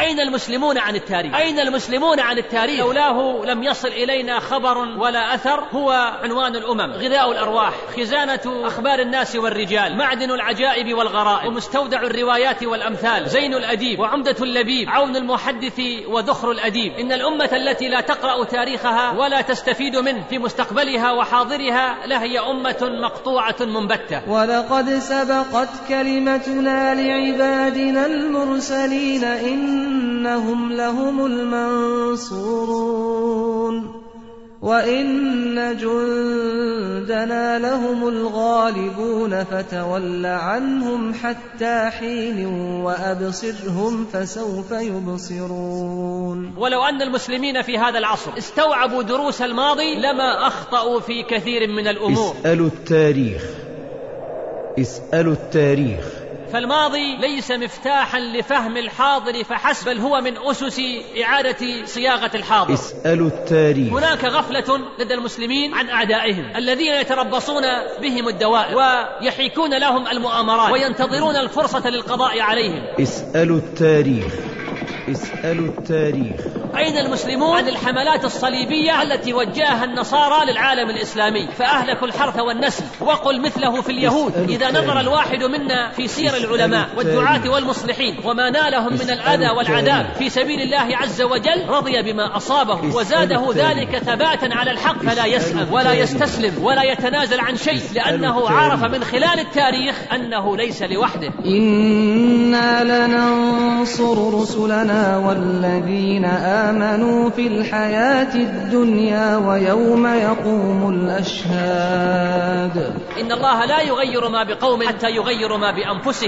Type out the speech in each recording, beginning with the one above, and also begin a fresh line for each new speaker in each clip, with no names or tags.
أين المسلمون عن التاريخ؟ أين المسلمون عن التاريخ؟ لولاه لم يصل إلينا خبر ولا أثر. هو عنوان الأمم. غذاء الأرواح. خزانة أخبار الناس والرجال. معدن العجائب والغرائب. ومستودع الروايات والأمثال. زين الأديب. وعمدة اللبيب. عون المحدث وذخر الأديب. إن الأمة التي لا تقرأ تاريخها ولا تستفيد منه في مستقبلها وحاضرها لهي أمة مقطوعة منبتة.
ولقد سبقت كلمتنا لعبادنا المرسلين إن إنهم لهم المنصورون وإن جندنا لهم الغالبون فتول عنهم حتى حين وأبصرهم فسوف يبصرون
ولو أن المسلمين في هذا العصر استوعبوا دروس الماضي لما أخطأوا في كثير من الأمور
اسألوا التاريخ. اسألوا التاريخ.
فالماضي ليس مفتاحا لفهم الحاضر فحسب بل هو من أسس إعادة صياغة الحاضر.
اسألوا التاريخ.
هناك غفلة لدى المسلمين عن أعدائهم الذين يتربصون بهم الدوائر ويحيكون لهم المؤامرات وينتظرون الفرصة للقضاء عليهم.
اسألوا التاريخ. اسألوا التاريخ.
أين المسلمون؟ عن الحملات الصليبية التي وجهها النصارى للعالم الإسلامي. فأهلكوا الحرث والنسل وقل مثله في اليهود. إذا نظر الواحد منا في سير العلماء والدعاة والمصلحين وما نالهم من الأذى والعذاب في سبيل الله عز وجل رضي بما أصابه وزاده ذلك ثباتا على الحق فلا يسأل ولا يستسلم ولا يتنازل عن شيء لأنه عرف من خلال التاريخ أنه ليس لوحده.
إنا لننصر رسلنا والذين آمنوا في الحياة الدنيا ويوم يقوم الأشهاد.
إن الله لا يغير ما بقوم حتى يغيروا ما بأنفسهم.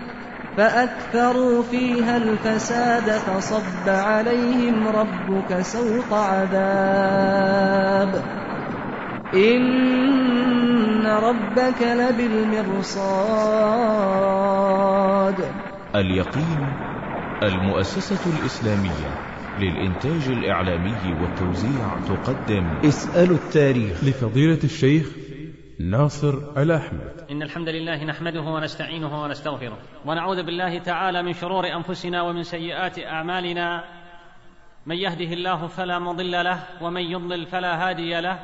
فأكثروا فيها الفساد فصب عليهم ربك سوط عذاب. إن ربك لبالمرصاد.
اليقين المؤسسة الإسلامية للإنتاج الإعلامي والتوزيع تقدم. اسألوا التاريخ.
لفضيلة الشيخ ناصر الأحمد.
إن الحمد لله نحمده ونستعينه ونستغفره ونعوذ بالله تعالى من شرور أنفسنا ومن سيئات أعمالنا. من يهده الله فلا مضل له ومن يضلل فلا هادي له.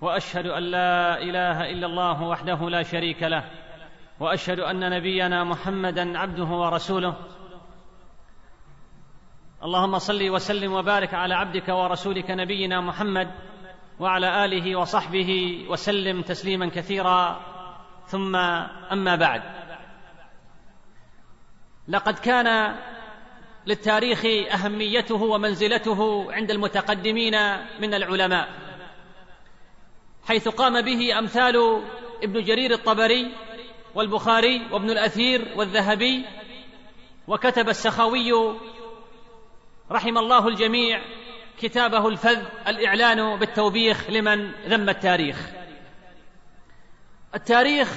وأشهد أن لا إله إلا الله وحده لا شريك له. وأشهد أن نبينا محمدا عبده ورسوله. اللهم صل وسلم وبارك على عبدك ورسولك نبينا محمد وعلى آله وصحبه وسلم تسليما كثيرا. ثم أما بعد. لقد كان للتاريخ أهميته ومنزلته عند المتقدمين من العلماء حيث قام به أمثال ابن جرير الطبري والبخاري وابن الأثير والذهبي وكتب السخاوي رحم الله الجميع كتابه الفذ الإعلان بالتوبيخ لمن ذم التاريخ. التاريخ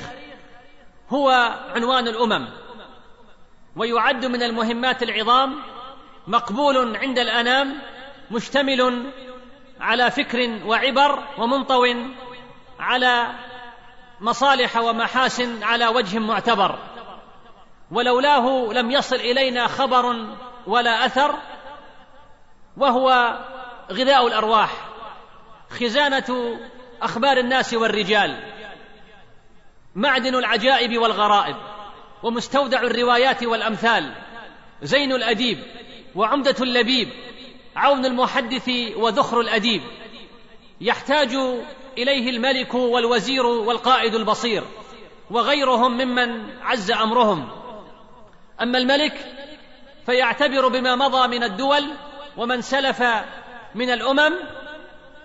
هو عنوان الأمم ويعد من المهمات العظام مقبول عند الأنام مشتمل على فكر وعبر ومنطو على مصالح ومحاسن على وجه معتبر. ولولاه لم يصل إلينا خبر ولا أثر وهو غذاء الأرواح خزانة أخبار الناس والرجال. معدن العجائب والغرائب ومستودع الروايات والأمثال زين الأديب وعمدة اللبيب عون المحدث وذخر الأديب. يحتاج إليه الملك والوزير والقائد البصير وغيرهم ممن عز أمرهم. أما الملك فيعتبر بما مضى من الدول ومن سلف من الأمم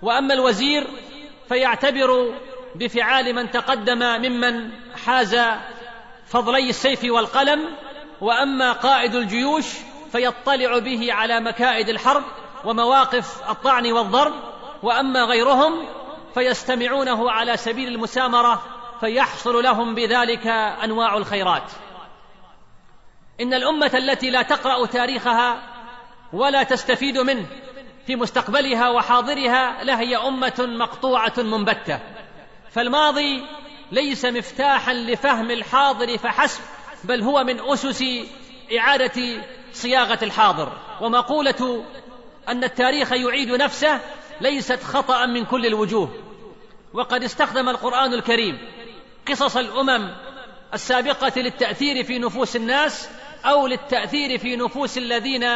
وأما الوزير فيعتبر بفعال من تقدم ممن حاز فضلي السيف والقلم وأما قائد الجيوش فيطلع به على مكائد الحرب ومواقف الطعن والضرب وأما غيرهم فيستمعونه على سبيل المسامرة فيحصل لهم بذلك أنواع الخيرات. إن الأمة التي لا تقرأ تاريخها ولا تستفيد منه في مستقبلها وحاضرها لهي أمة مقطوعة منبتة. فالماضي ليس مفتاحا لفهم الحاضر فحسب بل هو من أسس إعادة صياغة الحاضر. ومقولة أن التاريخ يعيد نفسه ليست خطأ من كل الوجوه. وقد استخدم القرآن الكريم قصص الأمم السابقة للتأثير في نفوس الناس أو للتأثير في نفوس الذين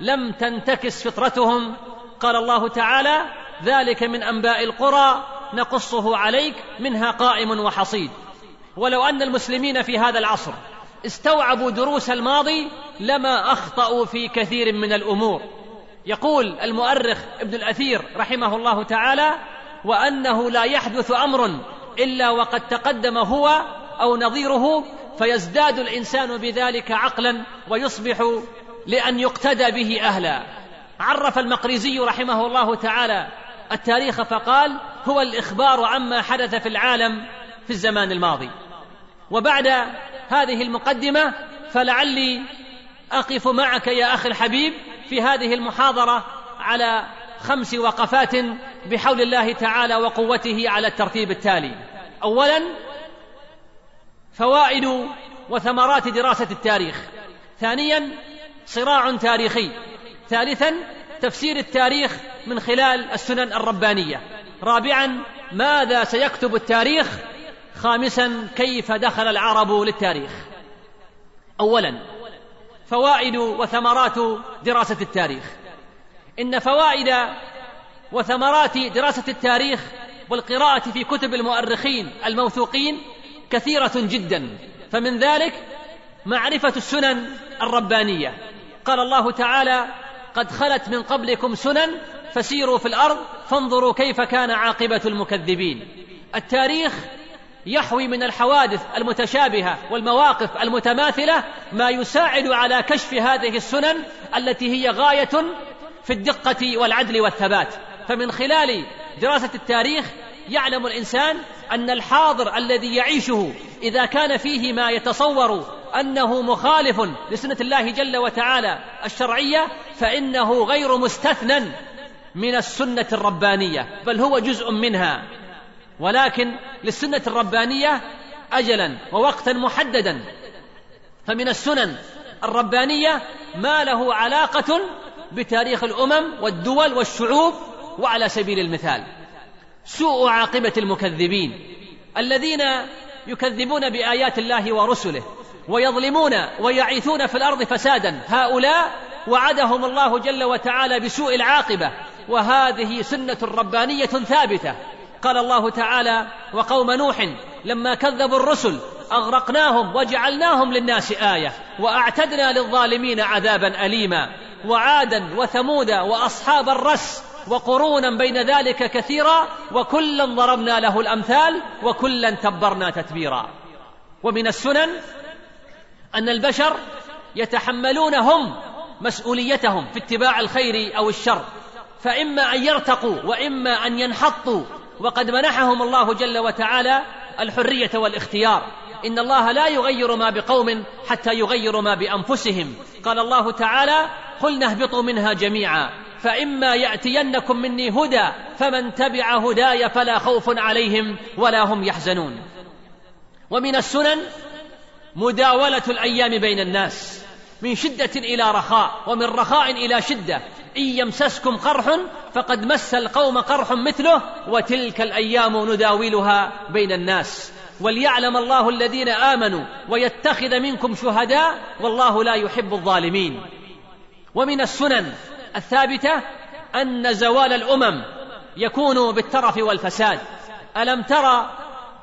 لم تنتكس فطرتهم. قال الله تعالى ذلك من أنباء القرى نقصه عليك منها قائم وحصيد. ولو أن المسلمين في هذا العصر استوعبوا دروس الماضي لما أخطأوا في كثير من الأمور. يقول المؤرخ ابن الأثير رحمه الله تعالى وأنه لا يحدث أمر إلا وقد تقدم هو أو نظيره فيزداد الإنسان بذلك عقلا ويصبح لأن يقتدى به أهلا. عرف المقريزي رحمه الله تعالى التاريخ فقال هو الإخبار عما حدث في العالم في الزمان الماضي. وبعد هذه المقدمة فلعلي أقف معك يا أخي الحبيب في هذه المحاضرة على خمس وقفات بحول الله تعالى وقوته على الترتيب التالي. اولا فوائد وثمرات دراسة التاريخ. ثانيا صراع تاريخي. ثالثا تفسير التاريخ من خلال السنن الربانية. رابعا ماذا سيكتب التاريخ؟ خامسا كيف دخل العرب للتاريخ؟ اولا فوائد وثمرات دراسة التاريخ. إن فوائد وثمرات دراسة التاريخ والقراءة في كتب المؤرخين الموثوقين كثيرة جدا. فمن ذلك معرفة السنن الربانية. قال الله تعالى قد خلت من قبلكم سنن فسيروا في الأرض فانظروا كيف كان عاقبة المكذبين. التاريخ يحوي من الحوادث المتشابهة والمواقف المتماثلة ما يساعد على كشف هذه السنن التي هي غاية في الدقة والعدل والثبات. فمن خلال دراسة التاريخ يعلم الإنسان أن الحاضر الذي يعيشه إذا كان فيه ما يتصور أنه مخالف لسنة الله جل وتعالى الشرعية فإنه غير مستثنى من السنة الربانية بل هو جزء منها. ولكن للسنة الربانية اجلا ووقتا محددا. فمن السنن الربانية ما له علاقة بتاريخ الأمم والدول والشعوب وعلى سبيل المثال. سوء عاقبة المكذبين الذين يكذبون بآيات الله ورسله. ويظلمون ويعيثون في الأرض فسادا. هؤلاء وعدهم الله جل وتعالى بسوء العاقبة وهذه سنة ربانية ثابتة. قال الله تعالى وقوم نوح لما كذبوا الرسل أغرقناهم وجعلناهم للناس آية وأعتدنا للظالمين عذابا أليما. وعادا وثمود وأصحاب الرس وقرونا بين ذلك كثيرا وكلا ضربنا له الأمثال وكلا تبرنا تتبيرا. ومن السنن أن البشر يتحملون هم مسؤوليتهم في اتباع الخير أو الشر فإما أن يرتقوا وإما أن ينحطوا. وقد منحهم الله جل وتعالى الحرية والاختيار. إن الله لا يغير ما بقوم حتى يغيروا ما بأنفسهم. قال الله تعالى قلنا اهبطوا منها جميعا فإما يأتينكم مني هدى فمن تبع هداي فلا خوف عليهم ولا هم يحزنون. ومن السنن مداولة الأيام بين الناس. من شدة إلى رخاء ومن رخاء إلى شدة. إن يمسسكم قرح فقد مس القوم قرح مثله وتلك الأيام نداولها بين الناس. وليعلم الله الذين آمنوا ويتخذ منكم شهداء والله لا يحب الظالمين. ومن السنن الثابتة أن زوال الأمم يكون بالترف والفساد. ألم ترى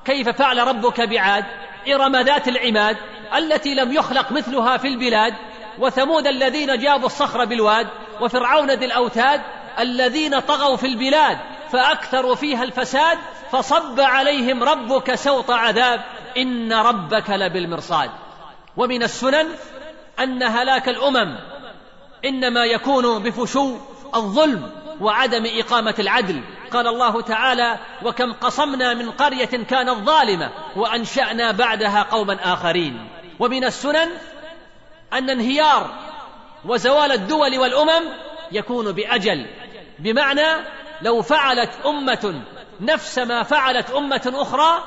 كيف فعل ربك بعاد؟ ارم ذات العماد التي لم يخلق مثلها في البلاد وثمود الذين جابوا الصخر بالواد وفرعون ذي الأوتاد الذين طغوا في البلاد فاكثروا فيها الفساد فصب عليهم ربك سوط عذاب إن ربك لبالمرصاد. ومن السنن أن هلاك الأمم إنما يكون بفشو الظلم. وعدم إقامة العدل. قال الله تعالى وكم قصمنا من قرية كانت ظالمة وأنشأنا بعدها قوما آخرين. ومن السنن أن انهيار وزوال الدول والأمم يكون بأجل. بمعنى لو فعلت أمة نفس ما فعلت أمة أخرى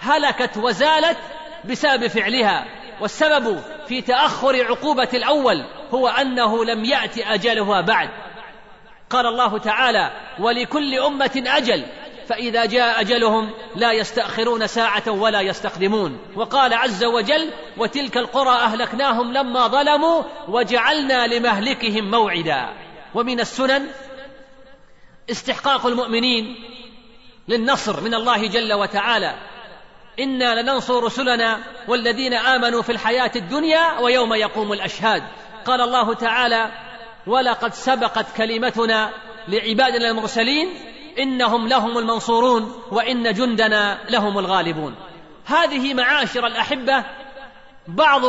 هلكت وزالت بسبب فعلها. والسبب في تأخر عقوبة الأول هو أنه لم يات أجلها بعد. قال الله تعالى ولكل أمة أجل فإذا جاء أجلهم لا يستأخرون ساعة ولا يستقدمون. وقال عز وجل وتلك القرى أهلكناهم لما ظلموا وجعلنا لمهلكهم موعدا. ومن السنن استحقاق المؤمنين للنصر من الله جل وتعالى. إنا لننصر رسلنا والذين آمنوا في الحياة الدنيا ويوم يقوم الأشهاد. قال الله تعالى ولقد سبقت كلمتنا لعبادنا المرسلين إنهم لهم المنصورون وإن جندنا لهم الغالبون. هذه معاشر الأحبة بعض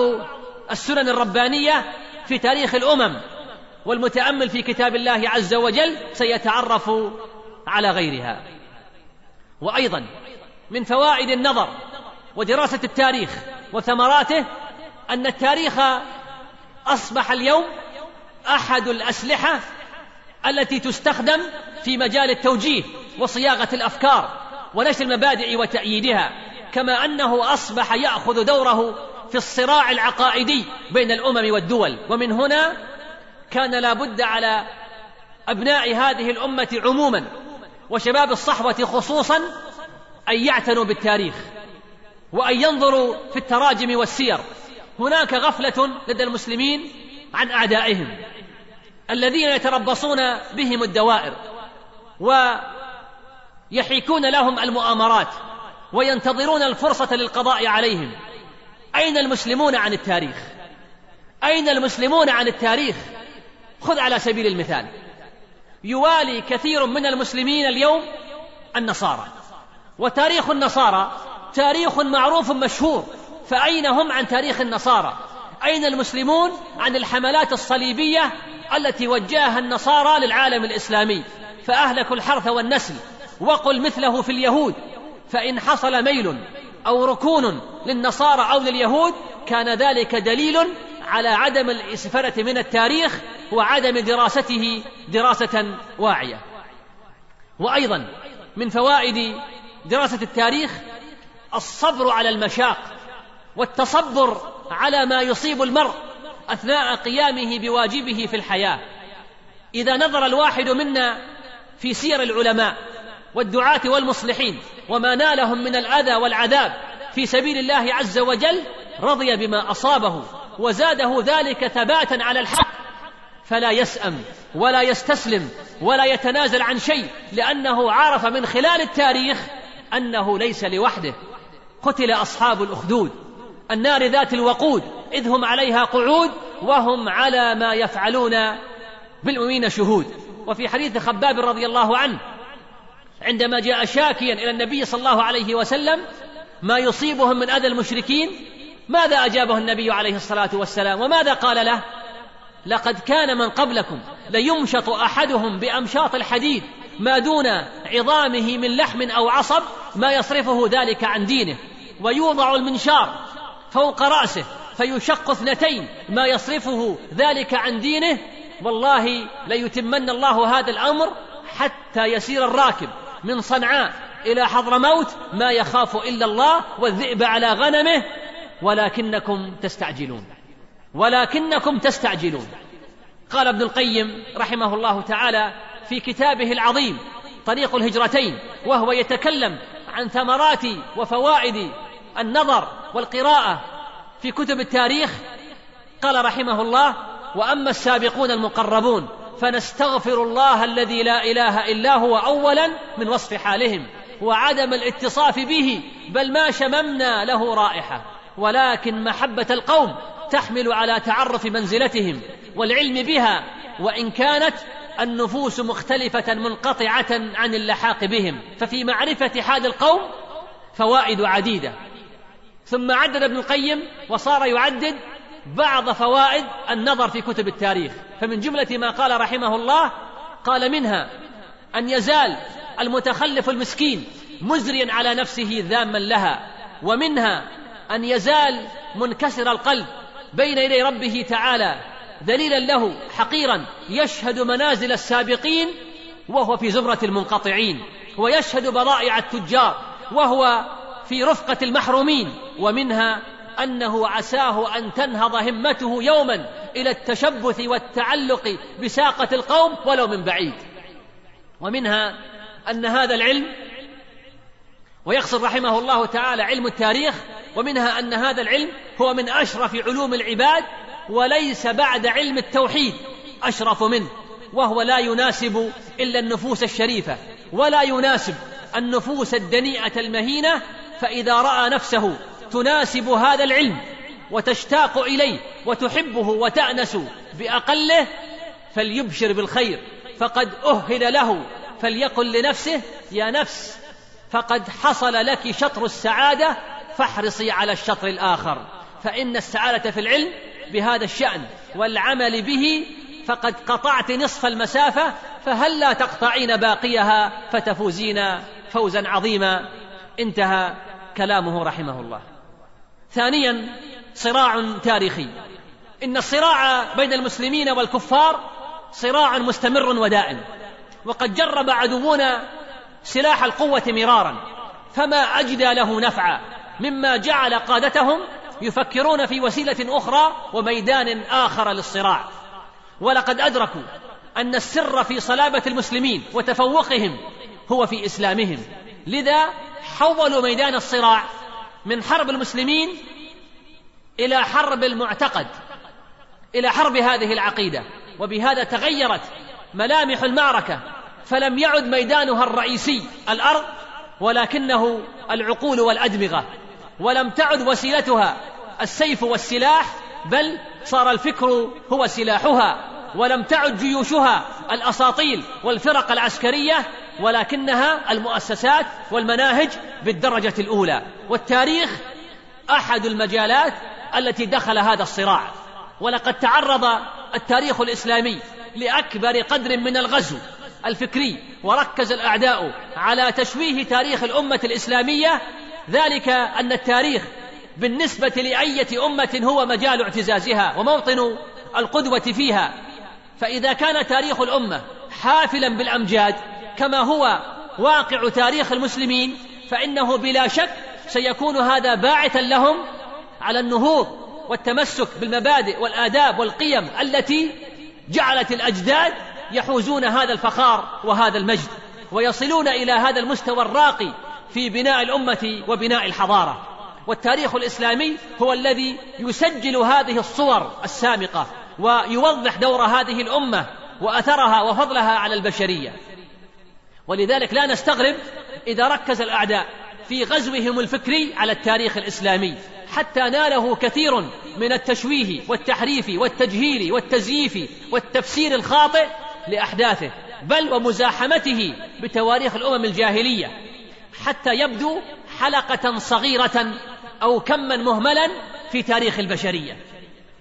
السنن الربانية في تاريخ الأمم والمتأمل في كتاب الله عز وجل سيتعرف على غيرها. وأيضا من فوائد النظر ودراسة التاريخ وثمراته أن التاريخ أصبح اليوم أحد الأسلحة التي تستخدم في مجال التوجيه وصياغة الأفكار ونشر المبادئ وتأييدها كما أنه أصبح يأخذ دوره في الصراع العقائدي بين الأمم والدول. ومن هنا كان لا بد على أبناء هذه الأمة عموما وشباب الصحوة خصوصا أن يعتنوا بالتاريخ وأن ينظروا في التراجم والسير. هناك غفلة لدى المسلمين عن أعدائهم. الذين يتربصون بهم الدوائر ويحيكون لهم المؤامرات وينتظرون الفرصة للقضاء عليهم. أين المسلمون عن التاريخ؟ أين المسلمون عن التاريخ؟ خذ على سبيل المثال. يوالي كثير من المسلمين اليوم النصارى. وتاريخ النصارى تاريخ معروف مشهور. فأين هم عن تاريخ النصارى؟ أين المسلمون عن الحملات الصليبية التي وجهها النصارى للعالم الإسلامي فأهلكوا الحرث والنسل وقل مثله في اليهود فإن حصل ميل أو ركون للنصارى أو لليهود كان ذلك دليل على عدم الاستفادة من التاريخ وعدم دراسته دراسة واعية. وأيضا من فوائد دراسة التاريخ الصبر على المشاق والتصبر على ما يصيب المرء أثناء قيامه بواجبه في الحياة. إذا نظر الواحد منا في سير العلماء والدعاة والمصلحين وما نالهم من الأذى والعذاب في سبيل الله عز وجل رضي بما أصابه وزاده ذلك ثباتا على الحق فلا يسأم ولا يستسلم ولا يتنازل عن شيء لأنه عرف من خلال التاريخ أنه ليس لوحده. قتل أصحاب الأخدود. النار ذات الوقود إذ هم عليها قعود وهم على ما يفعلون بالمؤمنين شهود. وفي حديث خباب رضي الله عنه عندما جاء شاكيا إلى النبي صلى الله عليه وسلم ما يصيبهم من أذى المشركين؟ ماذا أجابه النبي عليه الصلاة والسلام؟ وماذا قال له? لقد كان من قبلكم ليمشط أحدهم بأمشاط الحديد ما دون عظامه من لحم أو عصب ما يصرفه ذلك عن دينه ويوضع المنشار فوق رأسه فيشق اثنتين ما يصرفه ذلك عن دينه والله ليتمن الله هذا الأمر حتى يسير الراكب من صنعاء إلى حضرموت ما يخاف إلا الله والذئب على غنمه ولكنكم تستعجلون. ولكنكم تستعجلون. قال ابن القيم رحمه الله تعالى في كتابه العظيم طريق الهجرتين وهو يتكلم عن ثمرات وفوائد النظر والقراءة في كتب التاريخ قال رحمه الله وأما السابقون المقربون فنستغفر الله الذي لا إله إلا هو أولا من وصف حالهم وعدم الاتصاف به بل ما شممنا له رائحة. ولكن محبة القوم تحمل على تعرف منزلتهم والعلم بها وإن كانت النفوس مختلفة منقطعة عن اللحاق بهم. ففي معرفة حال القوم فوائد عديدة. ثم عدد ابن القيم وصار يعدد بعض فوائد النظر في كتب التاريخ. فمن جملة ما قال رحمه الله قال منها أن يزال المتخلف المسكين مزريا على نفسه ذاما لها ومنها أن يزال منكسر القلب بين يدي ربه تعالى ذليلا له حقيرا يشهد منازل السابقين وهو في زمرة المنقطعين ويشهد بضائع التجار وهو في رفقة المحرومين ومنها أنه عساه أن تنهض همته يوما إلى التشبث والتعلق بساقة القوم ولو من بعيد. ومنها أن هذا العلم ويقصد رحمه الله تعالى علم التاريخ ومنها أن هذا العلم هو من أشرف علوم العباد وليس بعد علم التوحيد أشرف منه وهو لا يناسب إلا النفوس الشريفة ولا يناسب النفوس الدنيئة المهينة فإذا رأى نفسه تناسب هذا العلم وتشتاق إليه وتحبه وتأنس بأقله فليبشر بالخير فقد أهل له فليقل لنفسه يا نفس فقد حصل لك شطر السعادة فاحرصي على الشطر الآخر فإن السعادة في العلم بهذا الشأن والعمل به فقد قطعت نصف المسافة فهل لا تقطعين باقيها فتفوزين فوزا عظيما؟ انتهى. كلامه رحمه الله. ثانيا صراع تاريخي. إن الصراع بين المسلمين والكفار صراع مستمر ودائم. وقد جرب عدونا سلاح القوة مرارا. فما اجدى له نفعا مما جعل قادتهم يفكرون في وسيلة أخرى وميدان آخر للصراع. ولقد أدركوا أن السر في صلابة المسلمين وتفوقهم هو في إسلامهم. لذا حولوا ميدان الصراع من حرب المسلمين إلى حرب المعتقد إلى حرب هذه العقيدة. وبهذا تغيرت ملامح المعركة فلم يعد ميدانها الرئيسي الأرض ولكنه العقول والأدمغة. ولم تعد وسيلتها السيف والسلاح بل صار الفكر هو سلاحها. ولم تعد جيوشها الأساطيل والفرق العسكرية ولكنها المؤسسات والمناهج بالدرجة الأولى. والتاريخ أحد المجالات التي دخل هذا الصراع. ولقد تعرض التاريخ الإسلامي لأكبر قدر من الغزو الفكري وركز الأعداء على تشويه تاريخ الأمة الإسلامية. ذلك أن التاريخ بالنسبة لأية أمة هو مجال اعتزازها وموطن القدوة فيها. فإذا كان تاريخ الأمة حافلا بالأمجاد كما هو واقع تاريخ المسلمين فإنه بلا شك سيكون هذا باعثا لهم على النهوض والتمسك بالمبادئ والآداب والقيم التي جعلت الأجداد يحوزون هذا الفخار وهذا المجد ويصلون إلى هذا المستوى الراقي في بناء الأمة وبناء الحضارة. والتاريخ الإسلامي هو الذي يسجل هذه الصور السامقة ويوضح دور هذه الأمة وأثرها وفضلها على البشرية. ولذلك لا نستغرب إذا ركز الأعداء في غزوهم الفكري على التاريخ الإسلامي حتى ناله كثير من التشويه والتحريف والتجهيل والتزييف والتفسير الخاطئ لأحداثه بل ومزاحمته بتواريخ الأمم الجاهلية حتى يبدو حلقة صغيرة أو كما مهملا في تاريخ البشرية.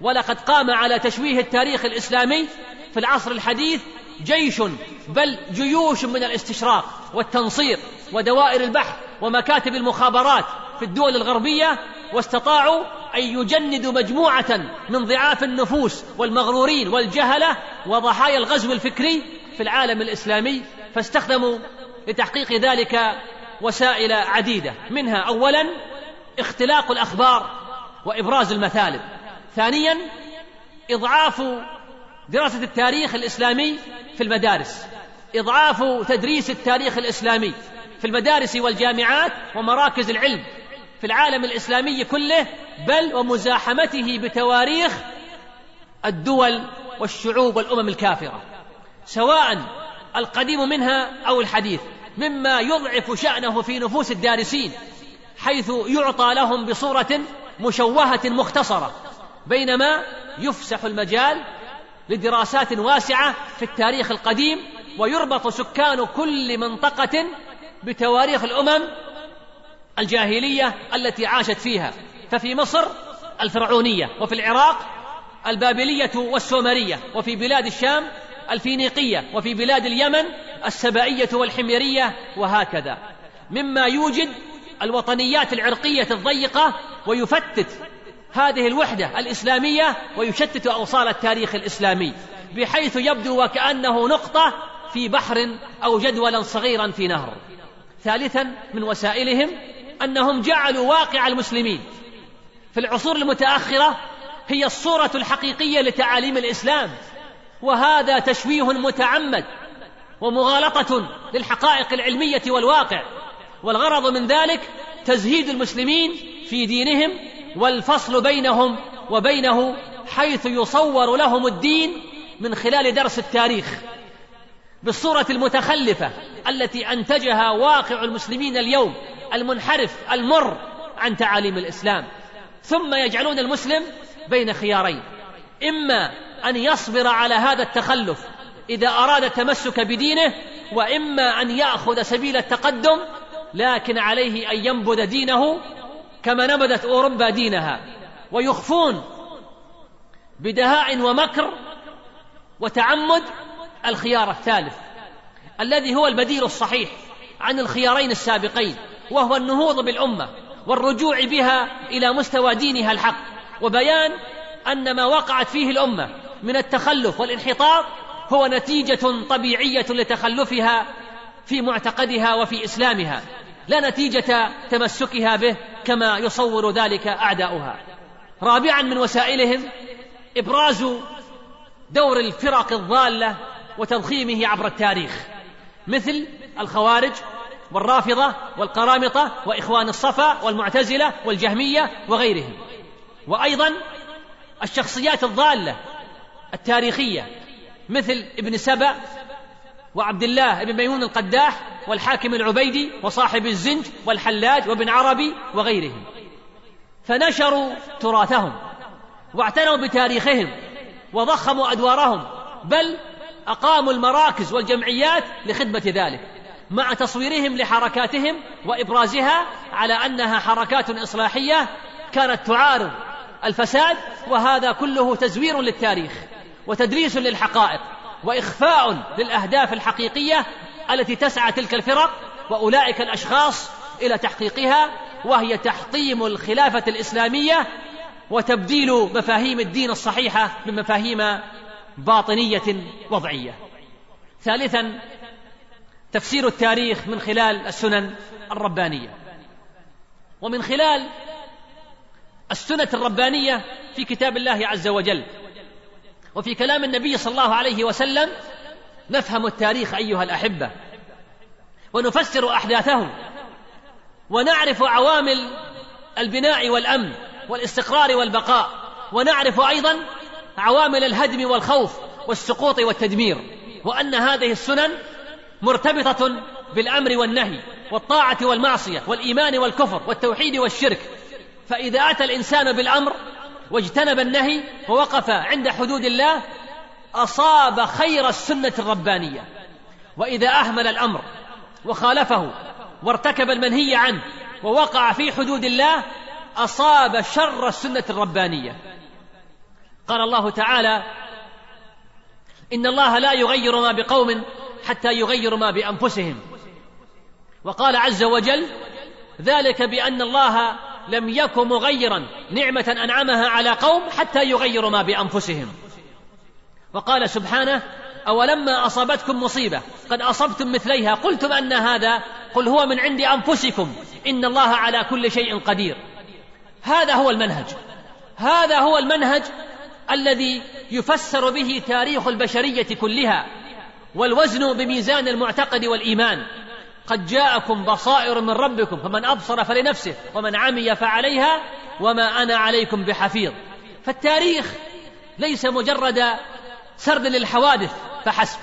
ولقد قام على تشويه التاريخ الإسلامي في العصر الحديث جيش بل جيوش من الاستشراق والتنصير ودوائر البحث ومكاتب المخابرات في الدول الغربية واستطاعوا أن يجندوا مجموعة من ضعاف النفوس والمغرورين والجهلة وضحايا الغزو الفكري في العالم الإسلامي فاستخدموا لتحقيق ذلك وسائل عديدة. منها اولا اختلاق الأخبار وإبراز المثالب. ثانيا إضعاف دراسة التاريخ الإسلامي في المدارس إضعاف تدريس التاريخ الإسلامي في المدارس والجامعات ومراكز العلم في العالم الإسلامي كله بل ومزاحمته بتواريخ الدول والشعوب والأمم الكافرة سواء القديم منها أو الحديث مما يضعف شأنه في نفوس الدارسين حيث يعطى لهم بصورة مشوهة مختصرة بينما يفسح المجال لدراسات واسعة في التاريخ القديم ويربط سكان كل منطقة بتواريخ الأمم الجاهلية التي عاشت فيها. ففي مصر الفرعونية وفي العراق البابلية والسومرية وفي بلاد الشام الفينيقية وفي بلاد اليمن السبائية والحميرية وهكذا. مما يوجد الوطنيات العرقية الضيقة ويفتت هذه الوحدة الإسلامية ويشتت أوصال التاريخ الإسلامي بحيث يبدو وكأنه نقطة في بحر أو جدولا صغيرا في نهر. ثالثا من وسائلهم أنهم جعلوا واقع المسلمين. في العصور المتأخرة هي الصورة الحقيقية لتعاليم الإسلام وهذا تشويه متعمد ومغالطة للحقائق العلمية والواقع والغرض من ذلك تزهيد المسلمين في دينهم والفصل بينهم وبينه حيث يصور لهم الدين من خلال درس التاريخ بالصورة المتخلفة التي أنتجها واقع المسلمين اليوم المنحرف المر عن تعاليم الإسلام. ثم يجعلون المسلم بين خيارين. إما أن يصبر على هذا التخلف إذا أراد التمسك بدينه وإما أن يأخذ سبيل التقدم لكن عليه أن ينبذ دينه كما نبذت أوروبا دينها ويخفون بدهاء ومكر وتعمد الخيار الثالث الذي هو البديل الصحيح عن الخيارين السابقين وهو النهوض بالأمة والرجوع بها إلى مستوى دينها الحق وبيان أن ما وقعت فيه الأمة من التخلف والانحطاط هو نتيجة طبيعية لتخلفها في معتقدها وفي إسلامها. لا نتيجة تمسكها به كما يصور ذلك أعداؤها. رابعا من وسائلهم إبراز دور الفرق الضالة وتضخيمه عبر التاريخ مثل الخوارج والرافضة والقرامطة وإخوان الصفا والمعتزلة والجهمية وغيرهم. وأيضا الشخصيات الضالة التاريخية مثل ابن سبأ وعبد الله بن ميمون القداح والحاكم العبيدي وصاحب الزنج والحلاج وابن عربي وغيرهم. فنشروا تراثهم واعتنوا بتاريخهم وضخموا أدوارهم بل أقاموا المراكز والجمعيات لخدمة ذلك مع تصويرهم لحركاتهم وإبرازها على أنها حركات إصلاحية كانت تعارض الفساد وهذا كله تزوير للتاريخ وتدريس للحقائق. وإخفاء للأهداف الحقيقية التي تسعى تلك الفرق وأولئك الأشخاص إلى تحقيقها وهي تحطيم الخلافة الإسلامية وتبديل مفاهيم الدين الصحيحة بمفاهيم باطنية وضعية. ثالثا تفسير التاريخ من خلال السنن الربانية. ومن خلال السنة الربانية في كتاب الله عز وجل وفي كلام النبي صلى الله عليه وسلم نفهم التاريخ أيها الأحبة. ونفسر احداثه ونعرف عوامل البناء والأمن والاستقرار والبقاء. ونعرف أيضا عوامل الهدم والخوف والسقوط والتدمير. وأن هذه السنن مرتبطة بالأمر والنهي والطاعة والمعصية والإيمان والكفر والتوحيد والشرك. فإذا أتى الإنسان بالأمر واجتنب النهي ووقف عند حدود الله أصاب خير السنة الربانية. وإذا أهمل الأمر وخالفه وارتكب المنهي عنه ووقع في حدود الله أصاب شر السنة الربانية. قال الله تعالى إن الله لا يغير ما بقوم حتى يغيروا ما بأنفسهم. وقال عز وجل ذلك بأن الله لم يكن مغيرا نعمة أنعمها على قوم حتى يغيروا ما بأنفسهم. وقال سبحانه أولما أصابتكم مصيبة قد أصبتم مثليها قلتم أن هذا قل هو من عند أنفسكم إن الله على كل شيء قدير. هذا هو المنهج. هذا هو المنهج الذي يفسر به تاريخ البشرية كلها والوزن بميزان المعتقد والإيمان. قد جاءكم بصائر من ربكم فمن أبصر فلنفسه ومن عمي فعليها وما أنا عليكم بحفيظ. فالتاريخ ليس مجرد سرد للحوادث فحسب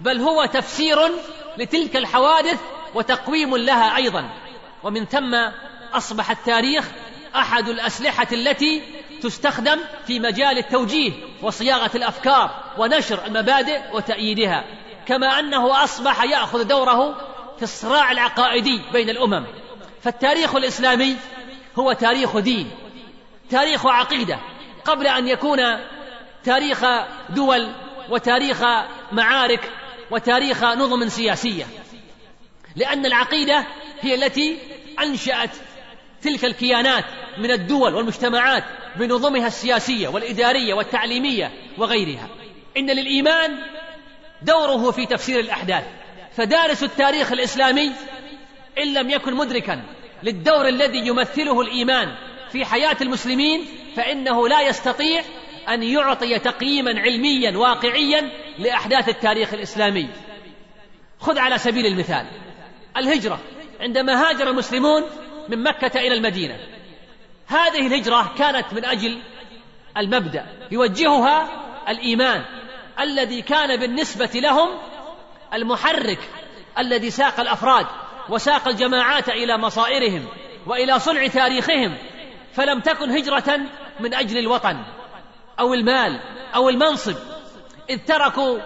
بل هو تفسير لتلك الحوادث وتقويم لها أيضا. ومن ثم أصبح التاريخ أحد الأسلحة التي تستخدم في مجال التوجيه وصياغة الأفكار ونشر المبادئ وتأييدها كما أنه أصبح يأخذ دوره في الصراع العقائدي بين الأمم. فالتاريخ الإسلامي هو تاريخ دين تاريخ عقيدة قبل أن يكون تاريخ دول وتاريخ معارك وتاريخ نظم سياسية. لأن العقيدة هي التي أنشأت تلك الكيانات من الدول والمجتمعات بنظمها السياسية والإدارية والتعليمية وغيرها. إن للإيمان دوره في تفسير الأحداث. فدارس التاريخ الإسلامي إن لم يكن مدركا للدور الذي يمثله الإيمان في حياة المسلمين فإنه لا يستطيع أن يعطي تقييما علميا واقعيا لأحداث التاريخ الإسلامي. خذ على سبيل المثال الهجرة. عندما هاجر المسلمون من مكة إلى المدينة هذه الهجرة كانت من أجل المبدأ يوجهها الإيمان الذي كان بالنسبة لهم المحرك الذي ساق الأفراد وساق الجماعات إلى مصائرهم وإلى صنع تاريخهم فلم تكن هجرة من أجل الوطن أو المال أو المنصب إذ تركوا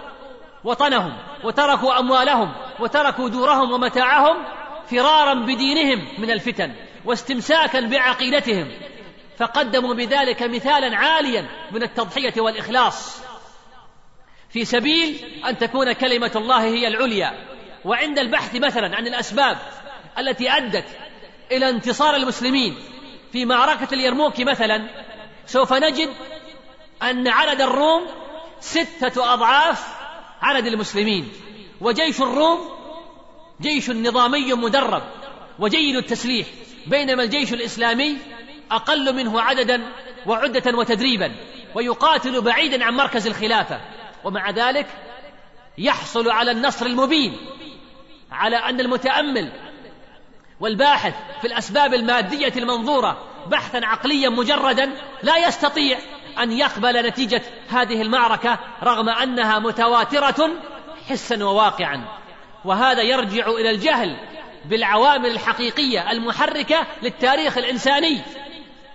وطنهم وتركوا أموالهم وتركوا دورهم ومتاعهم فرارا بدينهم من الفتن واستمساكا بعقيدتهم فقدموا بذلك مثالا عاليا من التضحية والإخلاص. في سبيل أن تكون كلمة الله هي العليا. وعند البحث مثلا عن الأسباب التي أدت إلى انتصار المسلمين في معركة اليرموك مثلا سوف نجد أن عدد الروم ستة أضعاف عدد المسلمين. وجيش الروم جيش نظامي مدرب وجيد التسليح بينما الجيش الإسلامي أقل منه عددا وعدة وتدريبا ويقاتل بعيدا عن مركز الخلافة. ومع ذلك يحصل على النصر المبين على أن المتأمل والباحث في الأسباب المادية المنظورة بحثا عقليا مجردا لا يستطيع أن يقبل نتيجة هذه المعركة رغم أنها متواترة حسا وواقعا. وهذا يرجع إلى الجهل بالعوامل الحقيقية المحركة للتاريخ الإنساني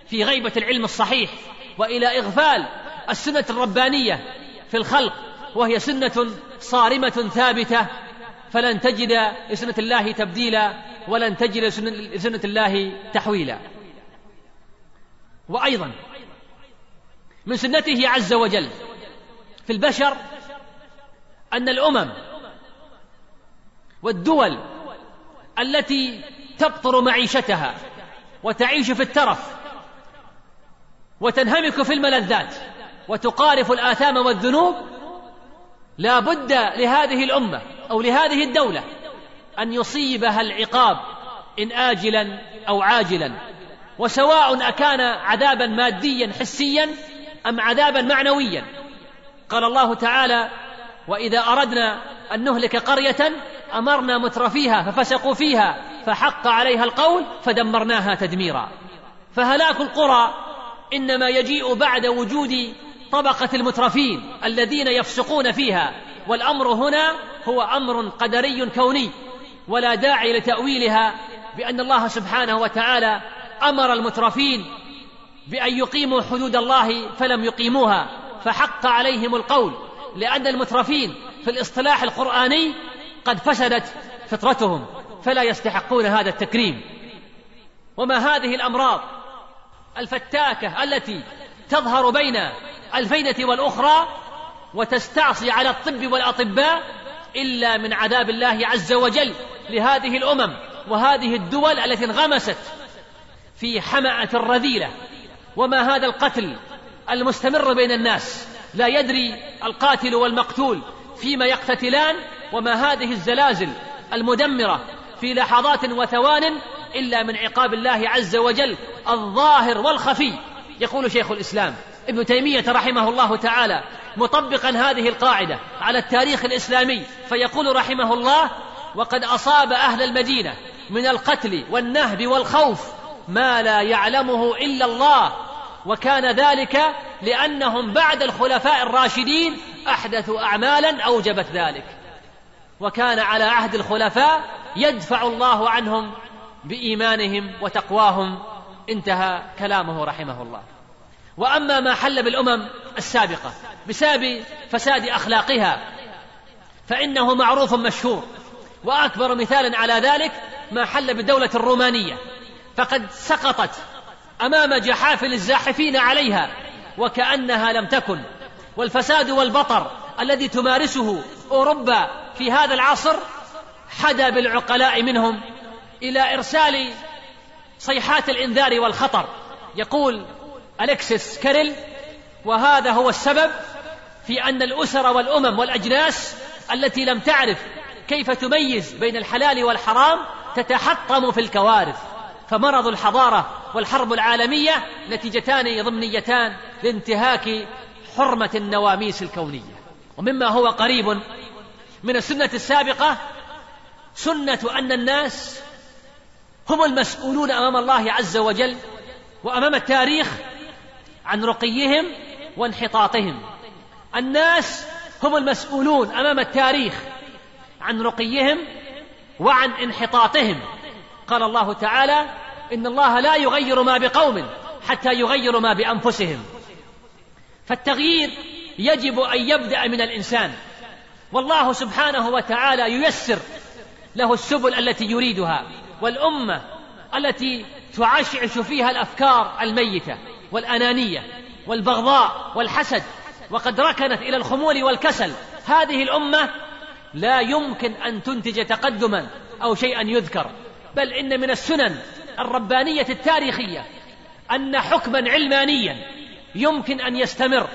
في غيبة العلم الصحيح وإلى إغفال السنة الربانية في الخلق وهي سنة صارمة ثابتة فلن تجد لسنة الله تبديلا ولن تجد لسنه الله تحويلا. وأيضا من سنته عز وجل في البشر أن الأمم والدول التي تبطر معيشتها وتعيش في الترف وتنهمك في الملذات وتقارف الآثام والذنوب لا بد لهذه الأمة أو لهذه الدولة أن يصيبها العقاب إن آجلا أو عاجلا وسواء أكان عذابا ماديا حسيا أم عذابا معنويا. قال الله تعالى وإذا أردنا أن نهلك قرية أمرنا مترفيها ففسقوا فيها فحق عليها القول فدمرناها تدميرا. فهلاك القرى إنما يجيء بعد وجود طبقة المترفين الذين يفسقون فيها والأمر هنا هو أمر قدري كوني ولا داعي لتأويلها بأن الله سبحانه وتعالى أمر المترفين بأن يقيموا حدود الله فلم يقيموها فحق عليهم القول لأن المترفين في الاصطلاح القرآني قد فسدت فطرتهم فلا يستحقون هذا التكريم. وما هذه الأمراض الفتاكة التي تظهر بين الفينة والأخرى وتستعصي على الطب والأطباء إلا من عذاب الله عز وجل لهذه الأمم وهذه الدول التي انغمست في حمأة الرذيلة وما هذا القتل المستمر بين الناس؟ لا يدري القاتل والمقتول فيما يقتتلان وما هذه الزلازل المدمرة في لحظات وثوان إلا من عقاب الله عز وجل الظاهر والخفي. يقول شيخ الإسلام ابن تيمية رحمه الله تعالى مطبقا هذه القاعدة على التاريخ الإسلامي فيقول رحمه الله وقد أصاب أهل المدينة من القتل والنهب والخوف ما لا يعلمه إلا الله وكان ذلك لأنهم بعد الخلفاء الراشدين أحدثوا أعمالا أوجبت ذلك وكان على عهد الخلفاء يدفع الله عنهم بإيمانهم وتقواهم. انتهى كلامه رحمه الله. وأما ما حل بالأمم السابقة بسبب فساد أخلاقها فإنه معروف مشهور وأكبر مثال على ذلك ما حل بالدولة الرومانية فقد سقطت أمام جحافل الزاحفين عليها وكأنها لم تكن والفساد والبطر الذي تمارسه أوروبا في هذا العصر حدا بالعقلاء منهم إلى إرسال صيحات الإنذار والخطر. يقول أليكسيس كاريل وهذا هو السبب في أن الأسر والأمم والأجناس التي لم تعرف كيف تميز بين الحلال والحرام تتحطم في الكوارث. فمرض الحضارة والحرب العالمية نتيجتان ضمنيتان لانتهاك حرمة النواميس الكونية. ومما هو قريب من السنة السابقة سنة أن الناس هم المسؤولون أمام الله عز وجل وأمام التاريخ عن رقيهم وانحطاطهم. الناس هم المسؤولون أمام التاريخ عن رقيهم وعن انحطاطهم. قال الله تعالى إن الله لا يغير ما بقوم حتى يغيروا ما بأنفسهم. فالتغيير يجب أن يبدأ من الإنسان. والله سبحانه وتعالى ييسر له السبل التي يريدها والأمة التي تعشعش فيها الأفكار الميتة. والأنانية والبغضاء والحسد وقد ركنت إلى الخمول والكسل. هذه الأمة لا يمكن أن تنتج تقدما أو شيئا يذكر بل إن من السنن الربانية التاريخية أن حكما علمانيا يمكن أن يستمر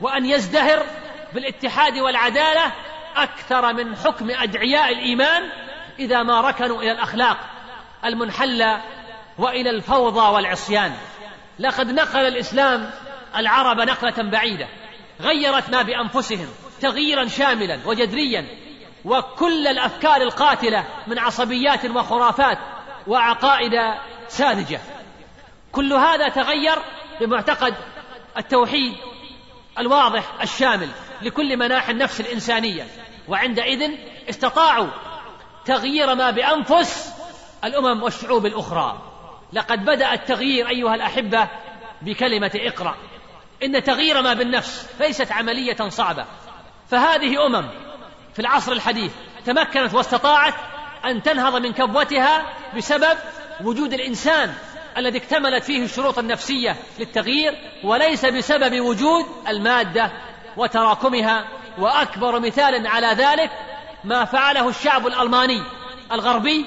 وأن يزدهر بالاتحاد والعدالة أكثر من حكم أدعياء الإيمان إذا ما ركنوا إلى الأخلاق المنحلة وإلى الفوضى والعصيان. لقد نقل الإسلام العرب نقلة بعيدة غيرت ما بأنفسهم تغييرا شاملا وجذريا وكل الأفكار القاتلة من عصبيات وخرافات وعقائد ساذجة. كل هذا تغير بمعتقد التوحيد الواضح الشامل لكل مناحي النفس الإنسانية وعندئذ استطاعوا تغيير ما بأنفس الأمم والشعوب الأخرى. لقد بدأ التغيير أيها الأحبة بكلمة اقرأ. إن تغيير ما بالنفس ليست عملية صعبة. فهذه أمم في العصر الحديث تمكنت واستطاعت أن تنهض من كبوتها بسبب وجود الإنسان الذي اكتملت فيه الشروط النفسية للتغيير وليس بسبب وجود المادة وتراكمها. وأكبر مثال على ذلك ما فعله الشعب الألماني الغربي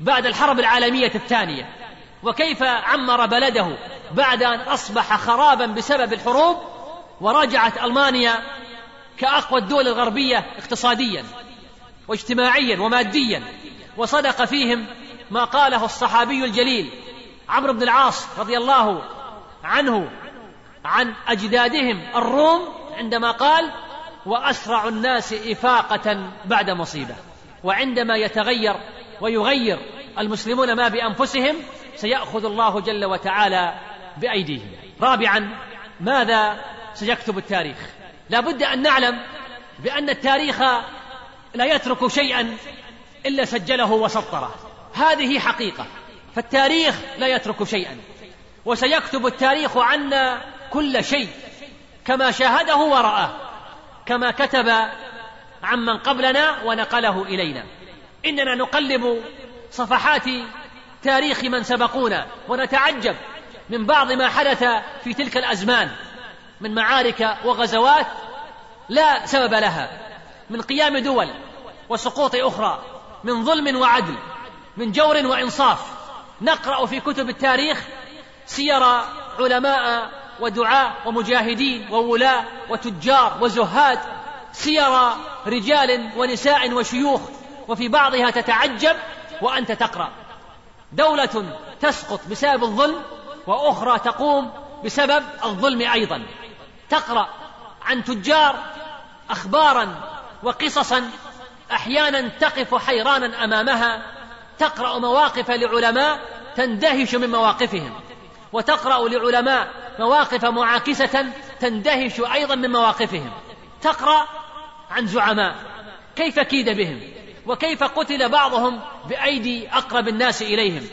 بعد الحرب العالمية الثانية. وكيف عمر بلده بعد أن أصبح خرابا بسبب الحروب ورجعت ألمانيا كأقوى الدول الغربية اقتصاديا واجتماعيا وماديا. وصدق فيهم ما قاله الصحابي الجليل عمرو بن العاص رضي الله عنه عن أجدادهم الروم عندما قال وأسرع الناس إفاقة بعد مصيبة وعندما يتغير ويغير المسلمون ما بأنفسهم سيأخذ الله جل وتعالى بأيديهم. رابعا ماذا سيكتب التاريخ؟ لا بد أن نعلم بأن التاريخ لا يترك شيئا إلا سجله وسطره. هذه حقيقة. فالتاريخ لا يترك شيئا. وسيكتب التاريخ عنا كل شيء كما شاهده ورآه كما كتب عمن قبلنا ونقله إلينا. إننا نقلب صفحات تاريخ من سبقونا ونتعجب من بعض ما حدث في تلك الأزمان من معارك وغزوات لا سبب لها من قيام دول وسقوط أخرى من ظلم وعدل من جور وإنصاف. نقرأ في كتب التاريخ سير علماء ودعاء ومجاهدين وولاة وتجار وزهاد سير رجال ونساء وشيوخ وفي بعضها تتعجب وأنت تقرأ. دولة تسقط بسبب الظلم وأخرى تقوم بسبب الظلم أيضا. تقرأ عن تجار اخبارا وقصصا أحيانا تقف حيرانا أمامها. تقرأ مواقف لعلماء تندهش من مواقفهم. وتقرأ لعلماء مواقف معاكسة تندهش أيضا من مواقفهم. تقرأ عن زعماء. كيف كيد بهم؟ وكيف قتل بعضهم بأيدي أقرب الناس إليهم.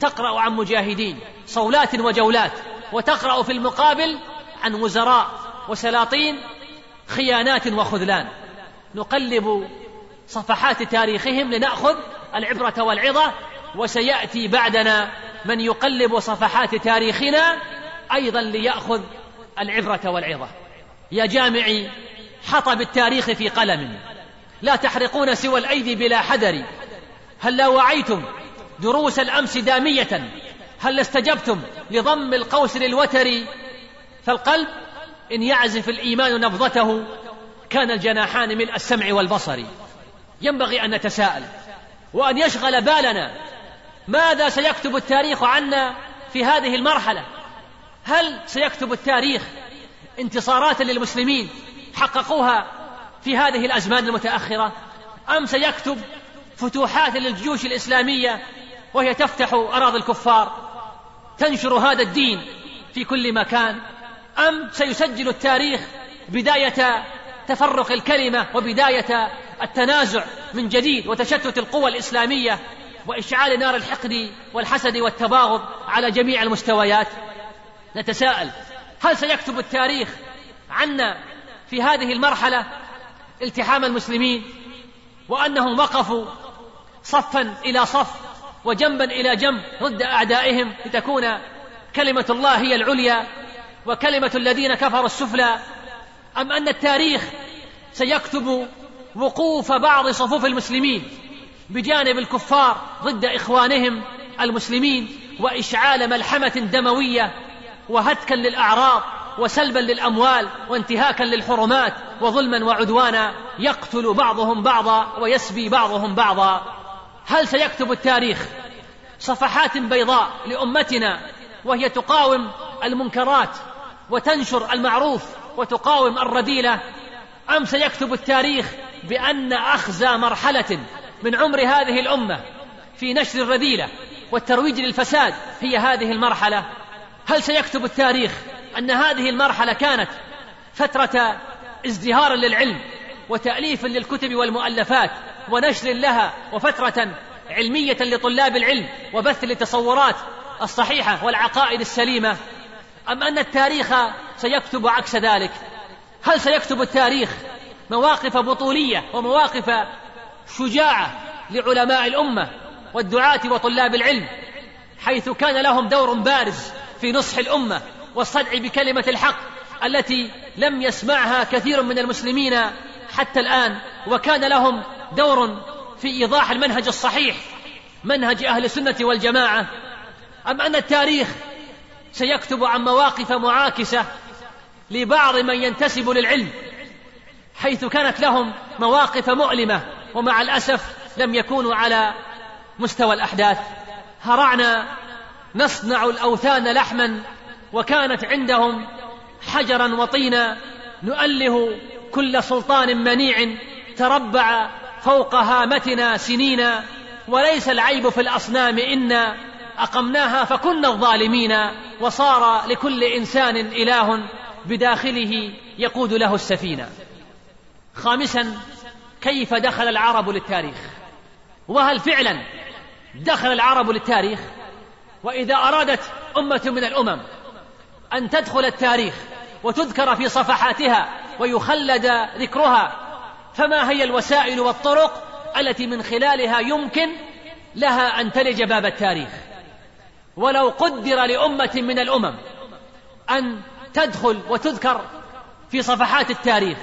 تقرأ عن مجاهدين صولات وجولات وتقرأ في المقابل عن وزراء وسلاطين خيانات وخذلان. نقلب صفحات تاريخهم لنأخذ العبرة والعظة وسيأتي بعدنا من يقلب صفحات تاريخنا أيضا ليأخذ العبرة والعظة. يا جامعي حطب التاريخ في قلم. لا تحرقون سوى الأيدي بلا حذر. هل لا وعيتم دروس الأمس دامية؟ هل استجبتم لضم القوس للوتر؟ فالقلب إن يعزف الإيمان نبضته كان الجناحان ملء السمع والبصر. ينبغي أن نتساءل وأن يشغل بالنا ماذا سيكتب التاريخ عنا في هذه المرحلة؟ هل سيكتب التاريخ انتصارات للمسلمين حققوها في هذه الأزمان المتأخرة أم سيكتب فتوحات للجيوش الإسلامية وهي تفتح أراضي الكفار تنشر هذا الدين في كل مكان أم سيسجل التاريخ بداية تفرق الكلمة وبداية التنازع من جديد وتشتت القوى الإسلامية وإشعال نار الحقد والحسد والتباغض على جميع المستويات؟ نتساءل هل سيكتب التاريخ عنا في هذه المرحلة التحام المسلمين وأنهم وقفوا صفا إلى صف وجنبا إلى جنب ضد أعدائهم لتكون كلمة الله هي العليا وكلمة الذين كفروا السفلى. أم أن التاريخ سيكتب وقوف بعض صفوف المسلمين بجانب الكفار ضد إخوانهم المسلمين وإشعال ملحمة دموية وهتكا للاعراض وسلبا للأموال وانتهاكا للحرمات وظلما وعدوانا يقتل بعضهم بعضا ويسبي بعضهم بعضا. هل سيكتب التاريخ صفحات بيضاء لأمتنا وهي تقاوم المنكرات وتنشر المعروف وتقاوم الرذيلة؟ أم سيكتب التاريخ بأن أخزى مرحلة من عمر هذه الأمة في نشر الرذيلة والترويج للفساد هي هذه المرحلة؟ هل سيكتب التاريخ أن هذه المرحلة كانت فترة ازدهار للعلم وتأليف للكتب والمؤلفات ونشر لها وفترة علمية لطلاب العلم وبث للتصورات الصحيحة والعقائد السليمة. أم أن التاريخ سيكتب عكس ذلك؟ هل سيكتب التاريخ مواقف بطولية ومواقف شجاعة لعلماء الأمة والدعاة وطلاب العلم حيث كان لهم دور بارز في نصح الأمة والصدع بكلمة الحق التي لم يسمعها كثير من المسلمين حتى الآن وكان لهم دور في إيضاح المنهج الصحيح منهج أهل السنة والجماعة. أم أن التاريخ سيكتب عن مواقف معاكسة لبعض من ينتسب للعلم حيث كانت لهم مواقف مؤلمة ومع الأسف لم يكونوا على مستوى الأحداث. هرعنا نصنع الأوثان لحما وكانت عندهم حجرا وطينا نؤله كل سلطان منيع تربع فوق هامتنا سنين وليس العيب في الأصنام أنا أقمناها فكنا الظالمين وصار لكل إنسان إله بداخله يقود له السفينة. خامسا كيف دخل العرب للتاريخ؟ وهل فعلا دخل العرب للتاريخ؟ وإذا أرادت أمة من الأمم أن تدخل التاريخ وتذكر في صفحاتها ويخلد ذكرها. فما هي الوسائل والطرق التي من خلالها يمكن لها أن تلج باب التاريخ؟ ولو قدر لأمة من الأمم أن تدخل وتذكر في صفحات التاريخ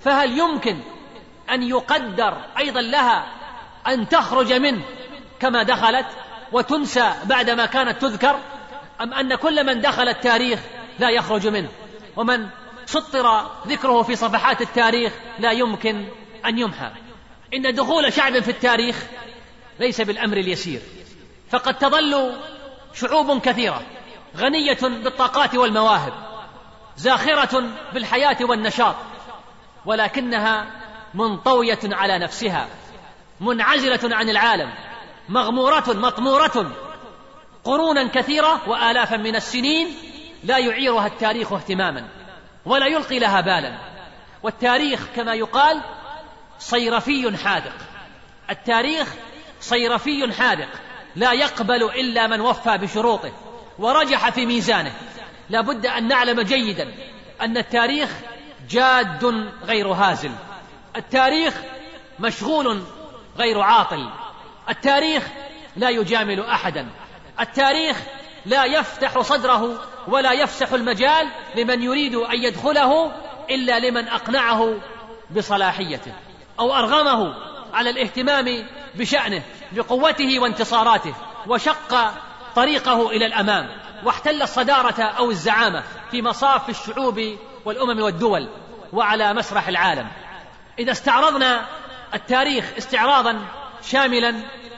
فهل يمكن أن يقدر أيضا لها أن تخرج منه كما دخلت وتنسى بعدما كانت تذكر؟ أم أن كل من دخل التاريخ لا يخرج منه؟ ومن سطر ذكره في صفحات التاريخ لا يمكن أن يمحى. إن دخول شعب في التاريخ ليس بالأمر اليسير. فقد تظل شعوب كثيرة غنية بالطاقات والمواهب زاخرة بالحياة والنشاط ولكنها منطوية على نفسها منعزلة عن العالم مغمورة مطمورة قرونا كثيرة وآلافا من السنين لا يعيرها التاريخ اهتماما ولا يلقي لها بالا. والتاريخ كما يقال صيرفي حاذق. التاريخ صيرفي حاذق. لا يقبل إلا من وفى بشروطه ورجح في ميزانه. لا بد أن نعلم جيدا أن التاريخ جاد غير هازل. التاريخ مشغول غير عاطل. التاريخ لا يجامل أحدا. التاريخ لا يفتح صدره ولا يفسح المجال لمن يريد أن يدخله إلا لمن أقنعه بصلاحيته أو أرغمه على الاهتمام بشأنه بقوته وانتصاراته وشق طريقه إلى الأمام واحتل الصدارة أو الزعامة في مصاف الشعوب والأمم والدول وعلى مسرح العالم. إذا استعرضنا التاريخ استعراضا شاملا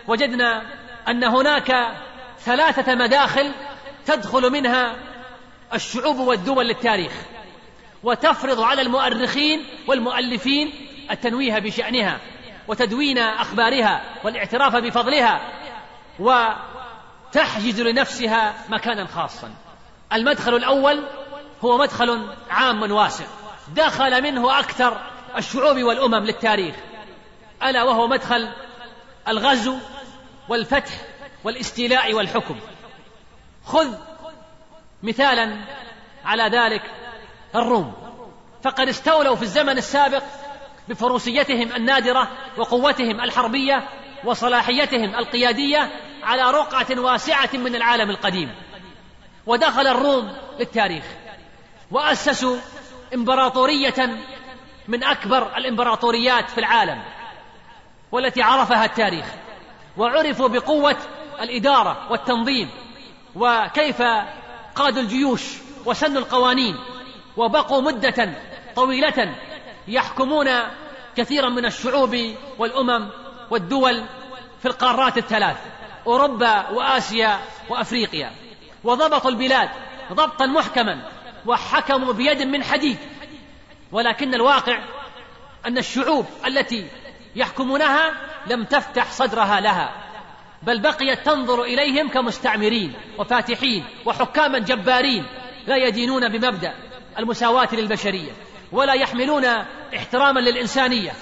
وجدنا أن هناك ثلاثة مداخل تدخل منها الشعوب والدول للتاريخ وتفرض على المؤرخين والمؤلفين التنويه بشأنها وتدوين أخبارها والاعتراف بفضلها وتحجز لنفسها مكانا خاصا. المدخل الأول هو مدخل عام واسع دخل منه أكثر الشعوب والأمم للتاريخ ألا وهو مدخل الغزو والفتح والاستيلاء والحكم. خذ مثالا على ذلك الروم. فقد استولوا في الزمن السابق بفروسيتهم النادرة وقوتهم الحربية وصلاحيتهم القيادية على رقعة واسعة من العالم القديم. ودخل الروم للتاريخ. وأسسوا إمبراطورية من أكبر الإمبراطوريات في العالم والتي عرفها التاريخ. وعرفوا بقوة الإدارة والتنظيم وكيف قادوا الجيوش وسنوا القوانين وبقوا مدة طويلة يحكمون كثيرا من الشعوب والأمم والدول في القارات الثلاث أوروبا وآسيا وأفريقيا. وضبطوا البلاد ضبطا محكما وحكموا بيد من حديد. ولكن الواقع أن الشعوب التي يحكمونها لم تفتح صدرها لها. بل بقيت تنظر إليهم كمستعمرين وفاتحين وحكاما جبارين لا يدينون بمبدأ المساواة للبشرية ولا يحملون احتراما للإنسانية.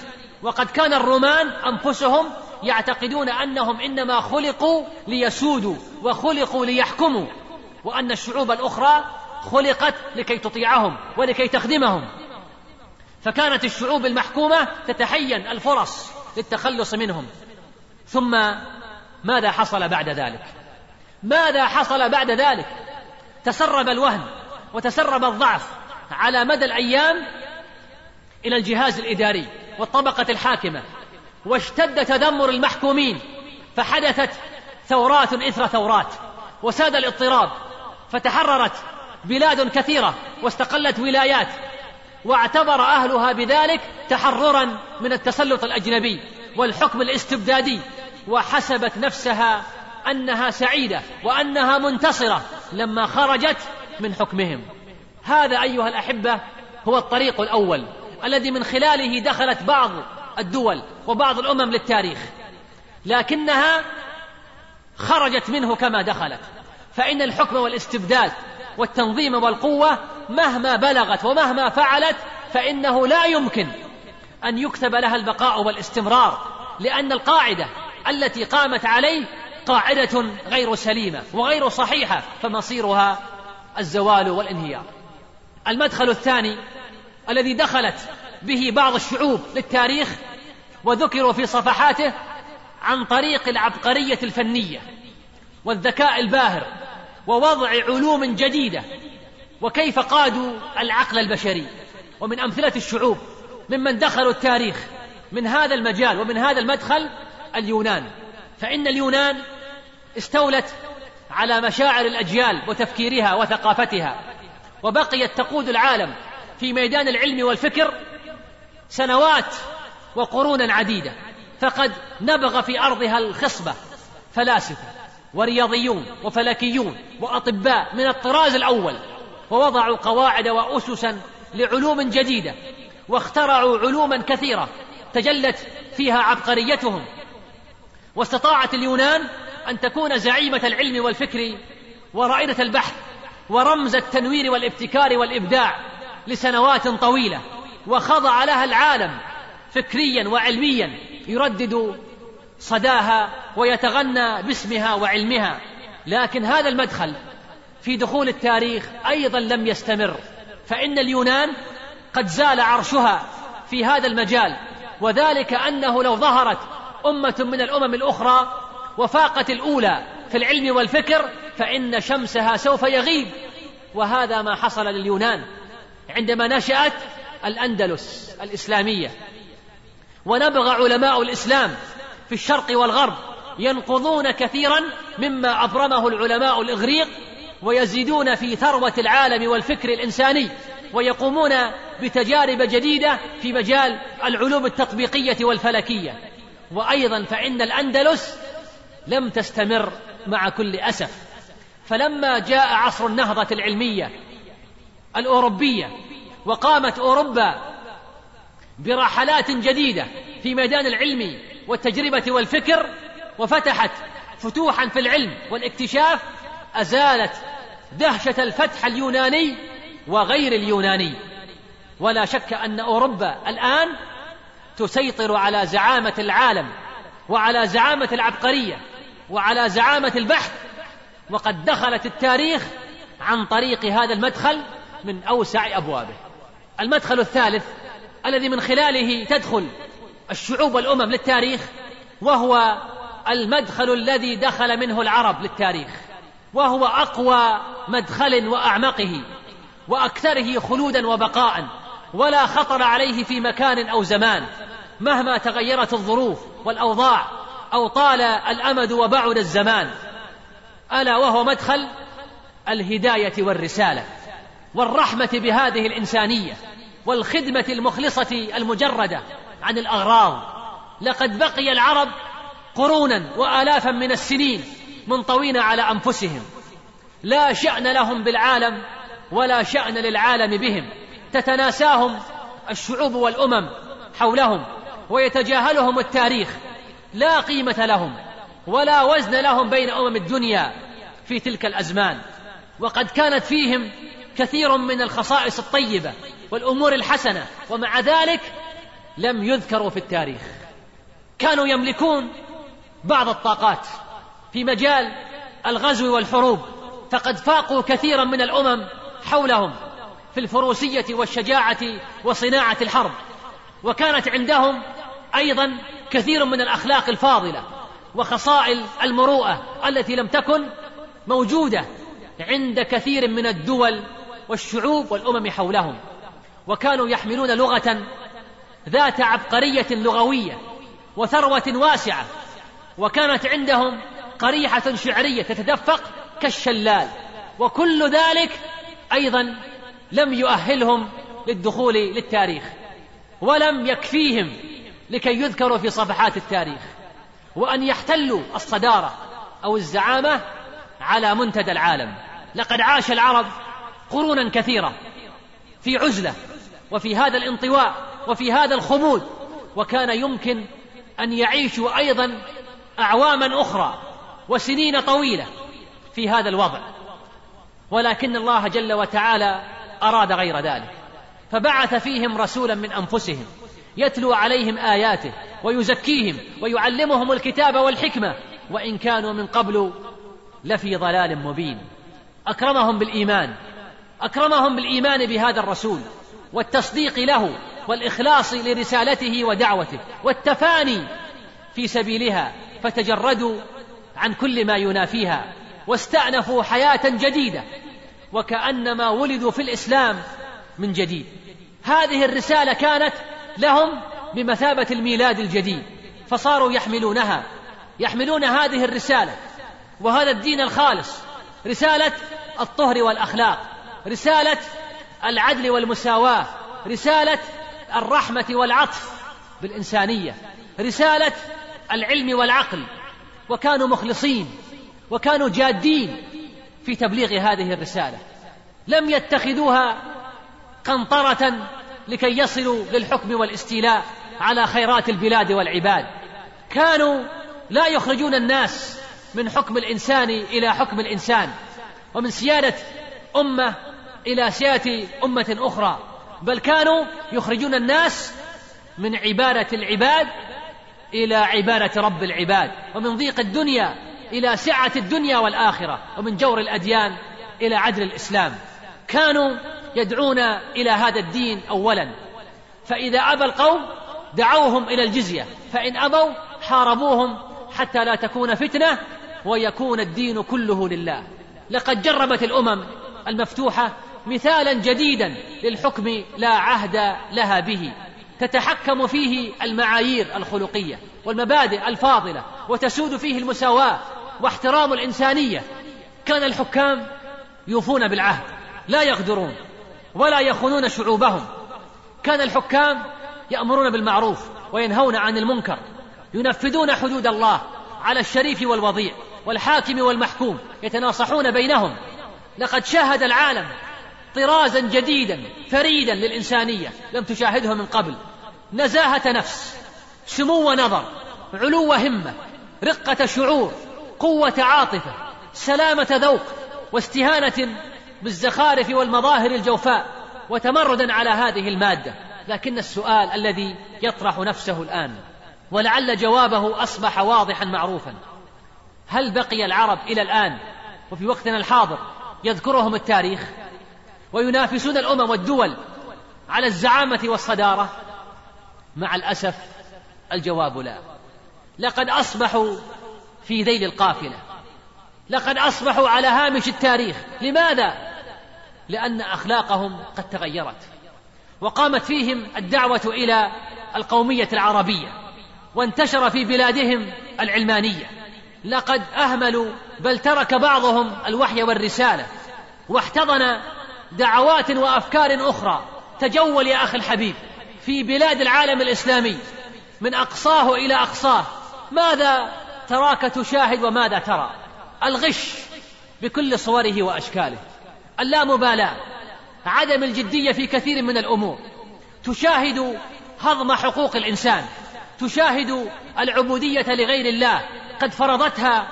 وقد كان الرومان أنفسهم يعتقدون أنهم إنما خلقوا ليسودوا وخلقوا ليحكموا وأن الشعوب الأخرى خلقت لكي تطيعهم ولكي تخدمهم. فكانت الشعوب المحكومة تتحين الفرص للتخلص منهم. ثم ماذا حصل بعد ذلك؟ ماذا حصل بعد ذلك؟ تسرب الوهن وتسرب الضعف على مدى الأيام إلى الجهاز الإداري والطبقة الحاكمة واشتد تذمر المحكومين فحدثت ثورات إثر ثورات وساد الاضطراب فتحررت بلاد كثيرة واستقلت ولايات واعتبر أهلها بذلك تحررا من التسلط الأجنبي والحكم الاستبدادي وحسبت نفسها أنها سعيدة وأنها منتصرة لما خرجت من حكمهم. هذا أيها الأحبة هو الطريق الأول الذي من خلاله دخلت بعض الدول وبعض الأمم للتاريخ. لكنها خرجت منه كما دخلت. فإن الحكم والاستبداد والتنظيم والقوة مهما بلغت ومهما فعلت فإنه لا يمكن أن يكتب لها البقاء والاستمرار لأن القاعدة التي قامت عليه قاعدة غير سليمة وغير صحيحة فمصيرها الزوال والانهيار. المدخل الثاني الذي دخلت به بعض الشعوب للتاريخ وذكروا في صفحاته عن طريق العبقرية الفنية والذكاء الباهر ووضع علوم جديدة وكيف قادوا العقل البشري. ومن أمثلة الشعوب ممن دخلوا التاريخ من هذا المجال ومن هذا المدخل اليونان. فإن اليونان استولت على مشاعر الأجيال وتفكيرها وثقافتها وبقيت تقود العالم في ميدان العلم والفكر سنوات وقرونا عديدة. فقد نبغ في أرضها الخصبة فلاسفة ورياضيون وفلكيون وأطباء من الطراز الأول ووضعوا قواعد واسسا لعلوم جديدة واخترعوا علوما كثيرة تجلت فيها عبقريتهم واستطاعت اليونان أن تكون زعيمة العلم والفكر ورائدة البحث ورمز التنوير والابتكار والإبداع لسنوات طويلة وخضع لها العالم فكريا وعلميا يردد صداها ويتغنى باسمها وعلمها. لكن هذا المدخل في دخول التاريخ أيضا لم يستمر. فإن اليونان قد زال عرشها في هذا المجال وذلك أنه لو ظهرت أمة من الأمم الأخرى وفاقت الأولى في العلم والفكر فإن شمسها سوف يغيب. وهذا ما حصل لليونان عندما نشأت الأندلس الإسلامية. ونبغى علماء الإسلام في الشرق والغرب ينقضون كثيرا مما أبرمه العلماء الإغريق ويزيدون في ثروة العالم والفكر الإنساني ويقومون بتجارب جديدة في مجال العلوم التطبيقية والفلكية. وأيضا فإن الأندلس لم تستمر مع كل أسف. فلما جاء عصر النهضة العلمية الأوروبية وقامت أوروبا برحلات جديدة في ميدان العلم والتجربة والفكر وفتحت فتوحا في العلم والاكتشاف أزالت دهشة الفتح اليوناني وغير اليوناني. ولا شك أن أوروبا الآن تسيطر على زعامة العالم وعلى زعامة العبقرية وعلى زعامة البحث. وقد دخلت التاريخ عن طريق هذا المدخل من أوسع أبوابه. المدخل الثالث الذي من خلاله تدخل الشعوب والأمم للتاريخ وهو المدخل الذي دخل منه العرب للتاريخ وهو أقوى مدخل وأعمقه وأكثره خلودا وبقاء. ولا خطر عليه في مكان أو زمان مهما تغيرت الظروف والأوضاع أو طال الأمد وبعد الزمان. ألا وهو مدخل الهداية والرسالة والرحمة بهذه الإنسانية والخدمة المخلصة المجردة عن الأغراض. لقد بقي العرب قرونا وآلافا من السنين منطوين على أنفسهم. لا شأن لهم بالعالم ولا شأن للعالم بهم. تتناساهم الشعوب والأمم حولهم ويتجاهلهم التاريخ لا قيمة لهم ولا وزن لهم بين أمم الدنيا في تلك الأزمان. وقد كانت فيهم كثير من الخصائص الطيبة والأمور الحسنة ومع ذلك لم يذكروا في التاريخ. كانوا يملكون بعض الطاقات في مجال الغزو والحروب فقد فاقوا كثيرا من الأمم حولهم. في الفروسية والشجاعة وصناعة الحرب. وكانت عندهم أيضا كثير من الأخلاق الفاضلة وخصائل المروءة التي لم تكن موجودة عند كثير من الدول والشعوب والأمم حولهم. وكانوا يحملون لغة ذات عبقرية لغوية وثروة واسعة. وكانت عندهم قريحة شعرية تتدفق كالشلال. وكل ذلك أيضا لم يؤهلهم للدخول للتاريخ ولم يكفيهم لكي يذكروا في صفحات التاريخ وأن يحتلوا الصدارة أو الزعامة على منتدى العالم. لقد عاش العرب قرونا كثيرة في عزلة وفي هذا الانطواء وفي هذا الخمود وكان يمكن أن يعيشوا أيضا أعواما أخرى وسنين طويلة في هذا الوضع. ولكن الله جل وتعالى أراد غير ذلك. فبعث فيهم رسولا من أنفسهم يتلو عليهم آياته ويزكيهم ويعلمهم الكتاب والحكمة. وإن كانوا من قبل لفي ضلال مبين. أكرمهم بالإيمان. أكرمهم بالإيمان بهذا الرسول والتصديق له والإخلاص لرسالته ودعوته والتفاني في سبيلها. فتجردوا عن كل ما ينافيها واستأنفوا حياة جديدة. وكأنما ولدوا في الإسلام من جديد. هذه الرسالة كانت لهم بمثابة الميلاد الجديد فصاروا يحملونها يحملون هذه الرسالة وهذا الدين الخالص رسالة الطهر والأخلاق رسالة العدل والمساواة رسالة الرحمة والعطف بالإنسانية رسالة العلم والعقل وكانوا مخلصين وكانوا جادين في تبليغ هذه الرسالة. لم يتخذوها قنطرة لكي يصلوا للحكم والاستيلاء على خيرات البلاد والعباد. كانوا لا يخرجون الناس من حكم الإنسان إلى حكم الإنسان ومن سيادة أمة إلى سيادة أمة أخرى. بل كانوا يخرجون الناس من عبادة العباد إلى عبادة رب العباد. ومن ضيق الدنيا إلى سعة الدنيا والآخرة ومن جور الأديان إلى عدل الإسلام. كانوا يدعون إلى هذا الدين اولا. فإذا أبى القوم دعوهم إلى الجزية. فإن أبوا حاربوهم حتى لا تكون فتنة ويكون الدين كله لله. لقد جربت الأمم المفتوحة مثالا جديدا للحكم لا عهد لها به. تتحكم فيه المعايير الخلقية والمبادئ الفاضلة وتسود فيه المساواة واحترام الإنسانية. كان الحكام يوفون بالعهد لا يغدرون ولا يخونون شعوبهم. كان الحكام يأمرون بالمعروف وينهون عن المنكر ينفذون حدود الله على الشريف والوضيع والحاكم والمحكوم يتناصحون بينهم. لقد شاهد العالم طرازا جديدا فريدا للإنسانية لم تشاهده من قبل. نزاهة نفس سمو نظر علو همه رقة شعور. قوة عاطفة سلامة ذوق واستهانة بالزخارف والمظاهر الجوفاء وتمردا على هذه المادة. لكن السؤال الذي يطرح نفسه الآن ولعل جوابه أصبح واضحا معروفا. هل بقي العرب إلى الآن وفي وقتنا الحاضر يذكرهم التاريخ؟ وينافسون الأمم والدول على الزعامة والصدارة؟ مع الأسف الجواب لا. لقد أصبحوا في ذيل القافلة. لقد أصبحوا على هامش التاريخ. لماذا؟ لأن أخلاقهم قد تغيرت وقامت فيهم الدعوة إلى القومية العربية وانتشر في بلادهم العلمانية. لقد أهملوا بل ترك بعضهم الوحي والرسالة واحتضن دعوات وأفكار أخرى. تجول يا أخي الحبيب في بلاد العالم الإسلامي من أقصاه إلى أقصاه ماذا تراك تشاهد وماذا ترى. الغش بكل صوره وأشكاله. اللامبالاه عدم الجدية في كثير من الأمور. تشاهد هضم حقوق الإنسان. تشاهد العبودية لغير الله قد فرضتها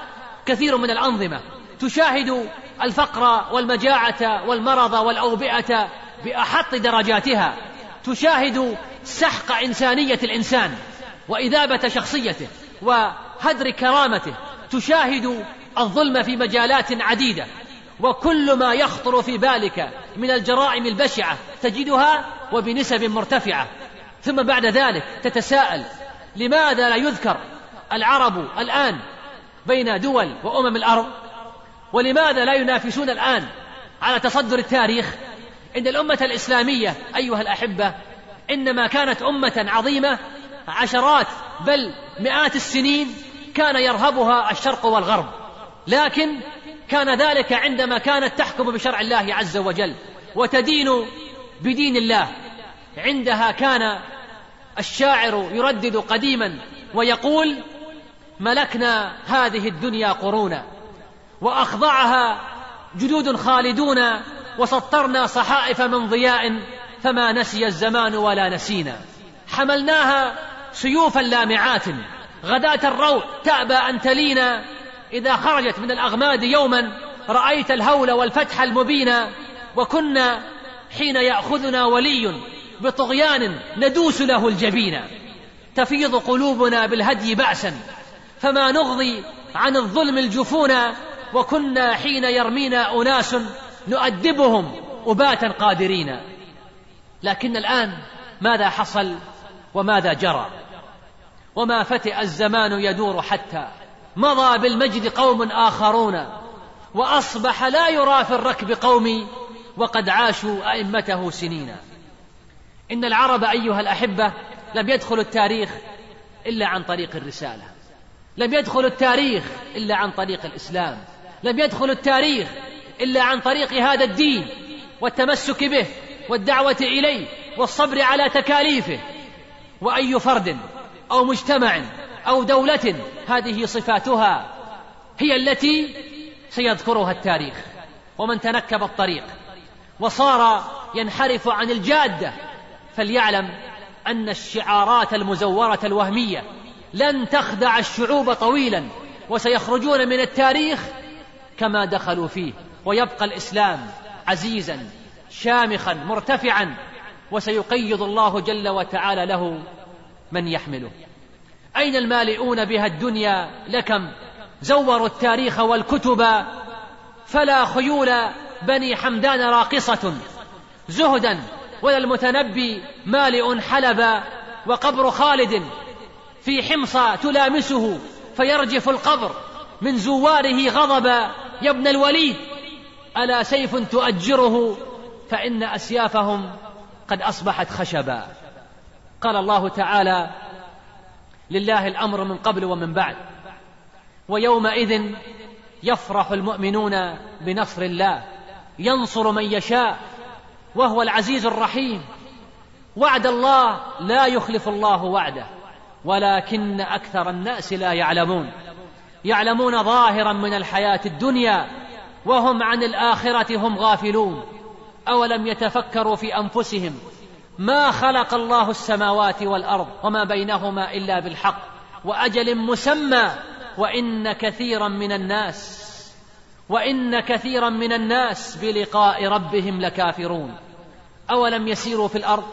كثير من الأنظمة. تشاهد الفقر والمجاعة والمرض والأوبئة بأحط درجاتها. تشاهد سحق إنسانية الإنسان وإذابة شخصيته. وهدر كرامته تشاهد الظلم في مجالات عديدة وكل ما يخطر في بالك من الجرائم البشعة تجدها وبنسب مرتفعة. ثم بعد ذلك تتساءل لماذا لا يذكر العرب الآن بين دول وأمم الأرض؟ ولماذا لا ينافسون الآن على تصدر التاريخ؟ إن الأمة الإسلامية أيها الأحبة إنما كانت أمة عظيمة عشرات بل مئات السنين كان يرهبها الشرق والغرب لكن كان ذلك عندما كانت تحكم بشرع الله عز وجل وتدين بدين الله. عندها كان الشاعر يردد قديما ويقول ملكنا هذه الدنيا قرونا وأخضعها جدود خالدون وسطرنا صحائف من ضياء فما نسي الزمان ولا نسينا. حملناها سيوفا لامعات غداة الروع تأبى أن تلينا إذا خرجت من الأغماد يوما رأيت الهول والفتح المبين. وكنا حين يأخذنا ولي بطغيان ندوس له الجبين. تفيض قلوبنا بالهدي بأسا. فما نغضي عن الظلم الجفونا وكنا حين يرمينا أناس نؤدبهم أباتا قادرين. لكن الآن ماذا حصل وماذا جرى؟ وما فتئ الزمان يدور حتى مضى بالمجد قوم آخرون وأصبح لا يرى في الركب قومي وقد عاشوا أئمته سنين. إن العرب أيها الأحبة لم يدخلوا التاريخ إلا عن طريق الرسالة. لم يدخلوا التاريخ إلا عن طريق الإسلام. لم يدخلوا التاريخ إلا عن طريق هذا الدين والتمسك به والدعوة إليه والصبر على تكاليفه. وأي فرد أو مجتمع أو دولة هذه صفاتها هي التي سيذكرها التاريخ. ومن تنكب الطريق وصار ينحرف عن الجاده فليعلم أن الشعارات المزورة الوهمية لن تخدع الشعوب طويلا وسيخرجون من التاريخ كما دخلوا فيه. ويبقى الإسلام عزيزا شامخا مرتفعا وسيقيض الله جل وتعالى له من يحمله. أين المالئون بها الدنيا لكم؟ زوروا التاريخ والكتب. فلا خيول بني حمدان راقصة. زهدا ولا المتنبي مالئ حلبا وقبر خالد. في حمصى تلامسه فيرجف القبر. من زواره غضبا يا ابن الوليد. ألا سيف تؤجره؟ فإن أسيافهم قد أصبحت خشبا. قال الله تعالى لله الأمر من قبل ومن بعد. ويومئذ يفرح المؤمنون بنصر الله. ينصر من يشاء وهو العزيز الرحيم. وعد الله لا يخلف الله وعده ولكن أكثر الناس لا يعلمون. يعلمون ظاهرا من الحياة الدنيا وهم عن الآخرة هم غافلون. أولم يتفكروا في أنفسهم ما خلق الله السماوات والأرض وما بينهما إلا بالحق وأجل مسمى وإن كثيرا من الناس وإن كثيرا من الناس بلقاء ربهم لكافرون. أولم يسيروا في الأرض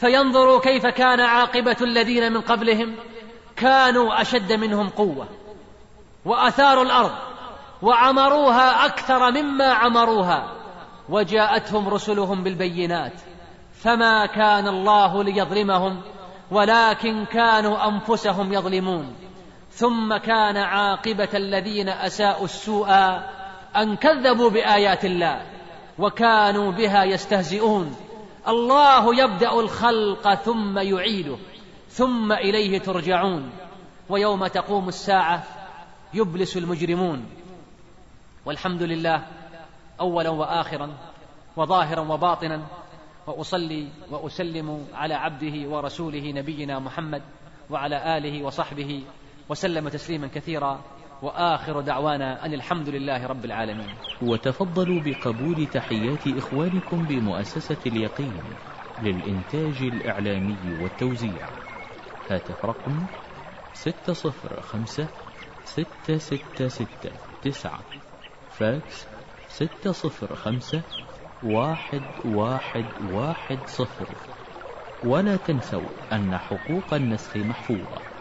فينظروا كيف كان عاقبة الذين من قبلهم؟ كانوا أشد منهم قوة وأثاروا الأرض وعمروها أكثر مما عمروها وجاءتهم رسلهم بالبينات فما كان الله ليظلمهم ولكن كانوا أنفسهم يظلمون. ثم كان عاقبة الذين أساءوا السوء أن كذبوا بآيات الله وكانوا بها يستهزئون. الله يبدأ الخلق ثم يعيده ثم إليه ترجعون. ويوم تقوم الساعة يبلس المجرمون. والحمد لله اولا واخرا وظاهرا وباطنا وأصلي وأسلم على عبده ورسوله نبينا محمد وعلى آله وصحبه وسلم تسليما كثيرا وآخر دعوانا أن الحمد لله رب العالمين.
وتفضلوا بقبول تحيات إخوانكم بمؤسسة اليقين للإنتاج الإعلامي والتوزيع. هاتف رقم ستة صفر خمسة ستة ستة ستة تسعة فاكس ستة صفر خمسة واحد واحد واحد صفر. ولا تنسوا أن حقوق النسخ محفوظة.